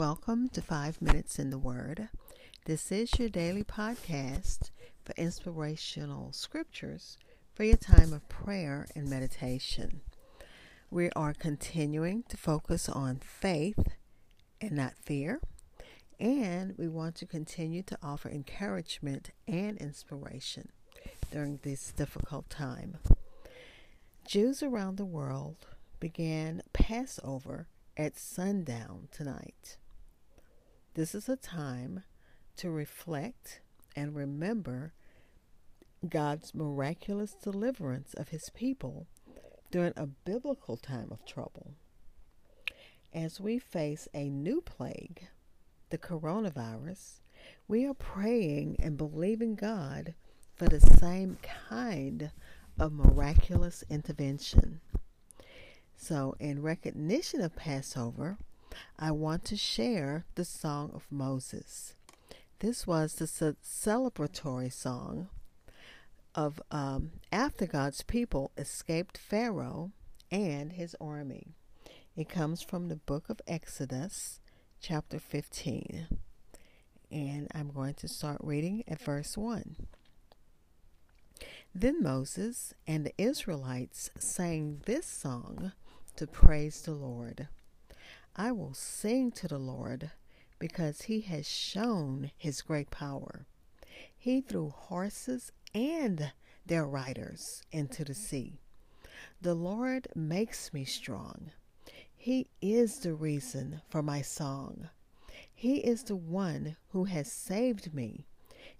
Welcome to Five Minutes in the Word. This is your daily podcast for inspirational scriptures for your time of prayer and meditation. We are continuing to focus on faith and not fear, and we want to continue to offer encouragement and inspiration during this difficult time. Jews around the world began Passover at sundown tonight. This is a time to reflect and remember God's miraculous deliverance of his people during a biblical time of trouble. As we face a new plague, the coronavirus, we are praying and believing God for the same kind of miraculous intervention. So, in recognition of Passover, I want to share the Song of Moses. This was the celebratory song of um, after God's people escaped Pharaoh and his army. It comes from the book of Exodus, chapter 15. And I'm going to start reading at verse 1. Then Moses and the Israelites sang this song to praise the Lord. I will sing to the Lord because he has shown his great power. He threw horses and their riders into the sea. The Lord makes me strong. He is the reason for my song. He is the one who has saved me.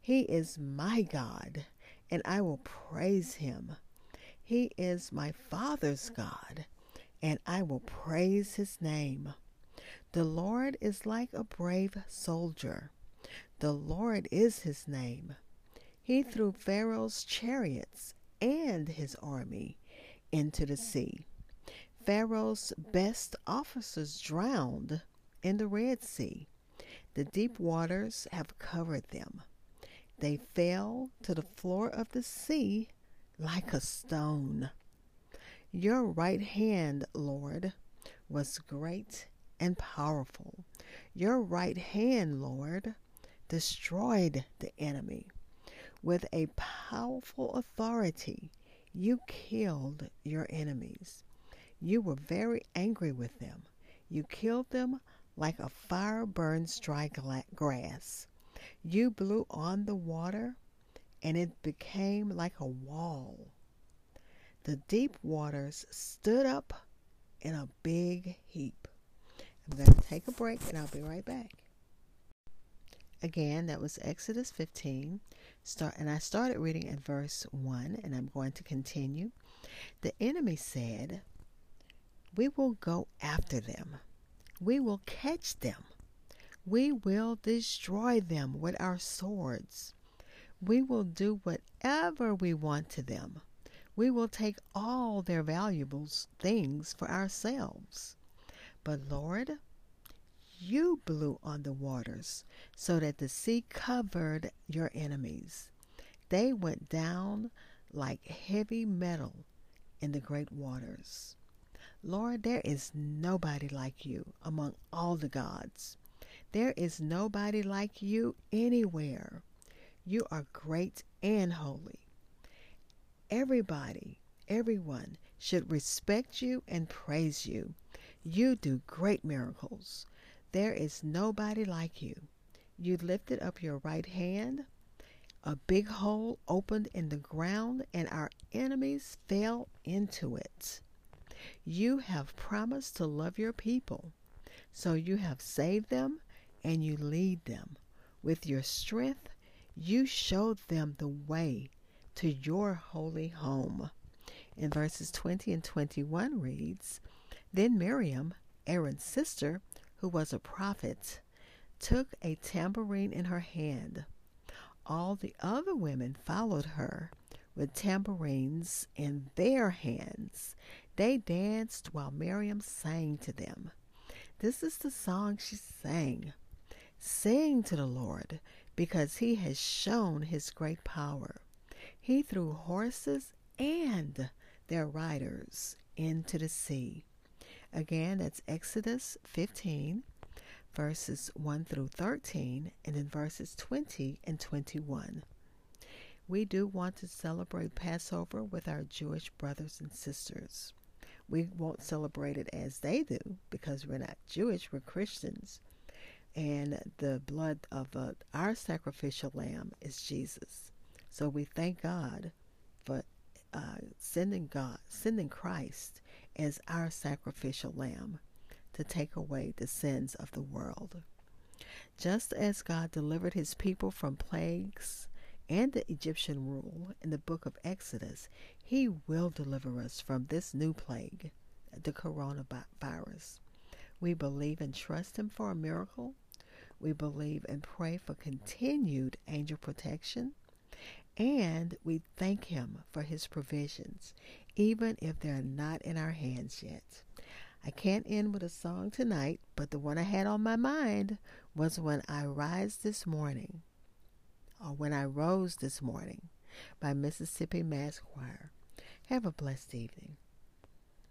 He is my God, and I will praise him. He is my Father's God, and I will praise his name. The Lord is like a brave soldier. The Lord is his name. He threw Pharaoh's chariots and his army into the sea. Pharaoh's best officers drowned in the Red Sea. The deep waters have covered them. They fell to the floor of the sea like a stone. Your right hand, Lord, was great and powerful. Your right hand, Lord, destroyed the enemy. With a powerful authority, you killed your enemies. You were very angry with them. You killed them like a fire burns dry grass. You blew on the water, and it became like a wall the deep waters stood up in a big heap. I'm going to take a break and I'll be right back. Again, that was Exodus 15. Start and I started reading at verse 1 and I'm going to continue. The enemy said, "We will go after them. We will catch them. We will destroy them with our swords. We will do whatever we want to them." We will take all their valuable things for ourselves. But Lord, you blew on the waters so that the sea covered your enemies. They went down like heavy metal in the great waters. Lord, there is nobody like you among all the gods. There is nobody like you anywhere. You are great and holy. Everybody, everyone should respect you and praise you. You do great miracles. There is nobody like you. You lifted up your right hand. A big hole opened in the ground, and our enemies fell into it. You have promised to love your people, so you have saved them and you lead them. With your strength, you showed them the way to your holy home. In verses 20 and 21 reads Then Miriam, Aaron's sister, who was a prophet, took a tambourine in her hand. All the other women followed her with tambourines in their hands. They danced while Miriam sang to them. This is the song she sang. Sing to the Lord, because he has shown his great power. He threw horses and their riders into the sea. Again, that's Exodus 15, verses 1 through 13, and then verses 20 and 21. We do want to celebrate Passover with our Jewish brothers and sisters. We won't celebrate it as they do because we're not Jewish, we're Christians. And the blood of uh, our sacrificial lamb is Jesus. So we thank God for uh, sending God, sending Christ as our sacrificial lamb to take away the sins of the world. Just as God delivered his people from plagues and the Egyptian rule in the book of Exodus, he will deliver us from this new plague, the coronavirus. We believe and trust him for a miracle. We believe and pray for continued angel protection. And we thank him for his provisions, even if they're not in our hands yet. I can't end with a song tonight, but the one I had on my mind was When I Rise This Morning, or When I Rose This Morning by Mississippi Mass Choir. Have a blessed evening.